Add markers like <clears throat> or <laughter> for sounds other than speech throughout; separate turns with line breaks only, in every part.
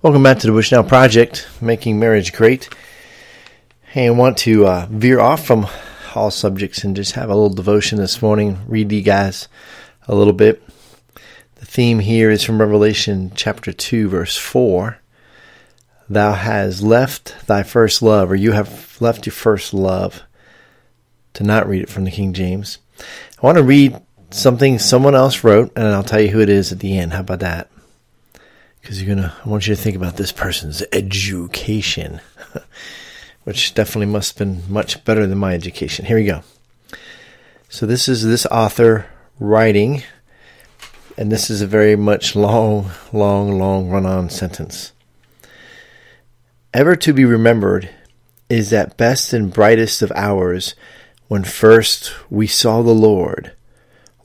Welcome back to the Bushnell Project, making marriage great. And want to uh, veer off from all subjects and just have a little devotion this morning. Read you guys a little bit. The theme here is from Revelation chapter 2, verse 4. Thou hast left thy first love, or you have left your first love. To not read it from the King James. I want to read something someone else wrote, and I'll tell you who it is at the end. How about that? Because you're gonna. I want you to think about this person's education, <laughs> which definitely must have been much better than my education. Here we go. So this is this author writing, and this is a very much long, long, long run-on sentence. Ever to be remembered is that best and brightest of hours when first we saw the Lord,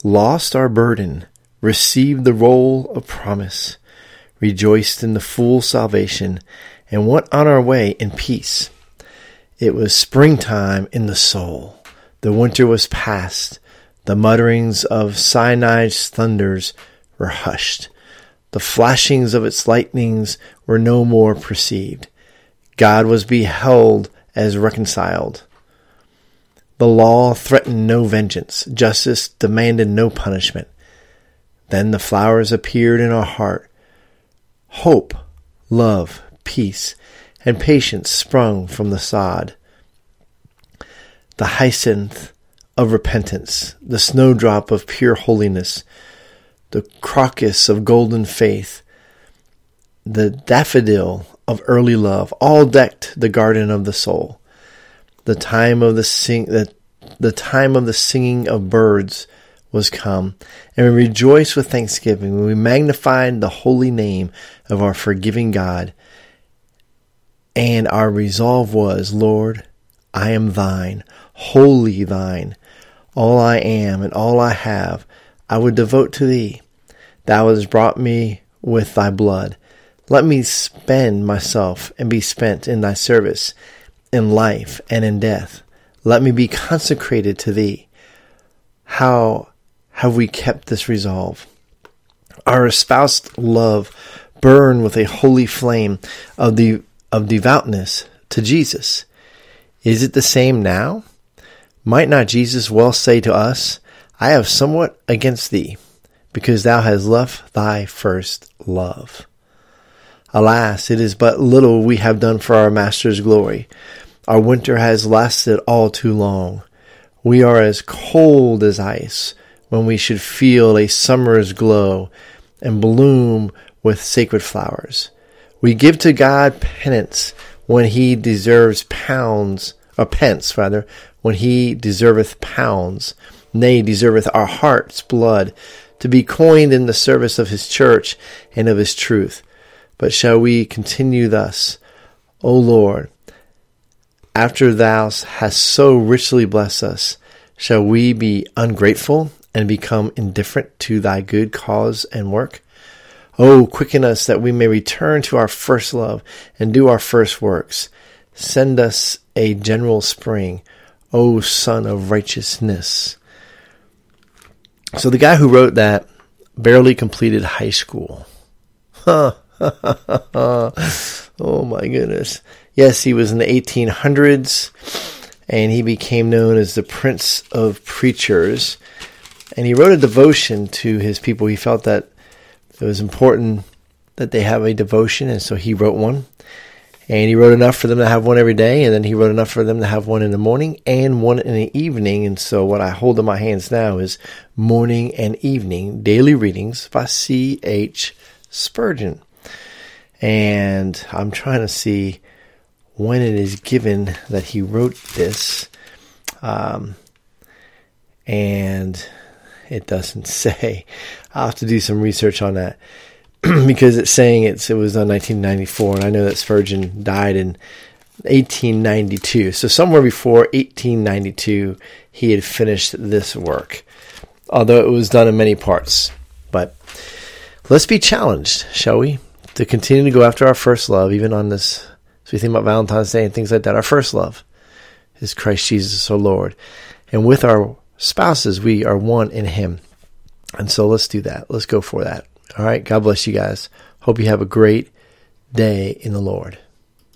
lost our burden, received the roll of promise rejoiced in the full salvation, and went on our way in peace. It was springtime in the soul. The winter was past. The mutterings of Sinai's thunders were hushed. The flashings of its lightnings were no more perceived. God was beheld as reconciled. The law threatened no vengeance. Justice demanded no punishment. Then the flowers appeared in our heart hope, love, peace, and patience sprung from the sod. The hyacinth of repentance, the snowdrop of pure holiness, the crocus of golden faith, the daffodil of early love, all decked the garden of the soul. The time of the sing the, the time of the singing of birds was come, and we rejoiced with thanksgiving when we magnified the holy name of our forgiving God. And our resolve was, Lord, I am thine, wholly thine. All I am and all I have, I would devote to thee. Thou hast brought me with thy blood. Let me spend myself and be spent in thy service, in life and in death. Let me be consecrated to thee. How have we kept this resolve? Our espoused love burn with a holy flame of the of devoutness to Jesus. Is it the same now? Might not Jesus well say to us, I have somewhat against thee, because thou hast left thy first love. Alas, it is but little we have done for our Master's glory. Our winter has lasted all too long. We are as cold as ice when we should feel a summer's glow and bloom with sacred flowers. We give to God penance when he deserves pounds, or pence rather, when he deserveth pounds, nay, deserveth our heart's blood, to be coined in the service of his church and of his truth. But shall we continue thus, O Lord, after thou hast so richly blessed us, shall we be ungrateful and become indifferent to thy good cause and work? Oh, quicken us that we may return to our first love and do our first works. Send us a general spring, O Sun of Righteousness. So the guy who wrote that barely completed high school. <laughs> oh my goodness. Yes, he was in the 1800s and he became known as the Prince of Preachers and he wrote a devotion to his people. He felt that it was important that they have a devotion, and so he wrote one. And he wrote enough for them to have one every day, and then he wrote enough for them to have one in the morning and one in the evening. And so, what I hold in my hands now is morning and evening daily readings by C. H. Spurgeon. And I'm trying to see when it is given that he wrote this. Um, and it doesn't <laughs> say. I'll have to do some research on that <clears throat> because it's saying it's it was on 1994, and I know that Spurgeon died in 1892. So somewhere before 1892, he had finished this work, although it was done in many parts. But let's be challenged, shall we, to continue to go after our first love, even on this. So we think about Valentine's Day and things like that. Our first love is Christ Jesus, our Lord, and with our spouses, we are one in Him. And so let's do that. Let's go for that. All right. God bless you guys. Hope you have a great day in the Lord.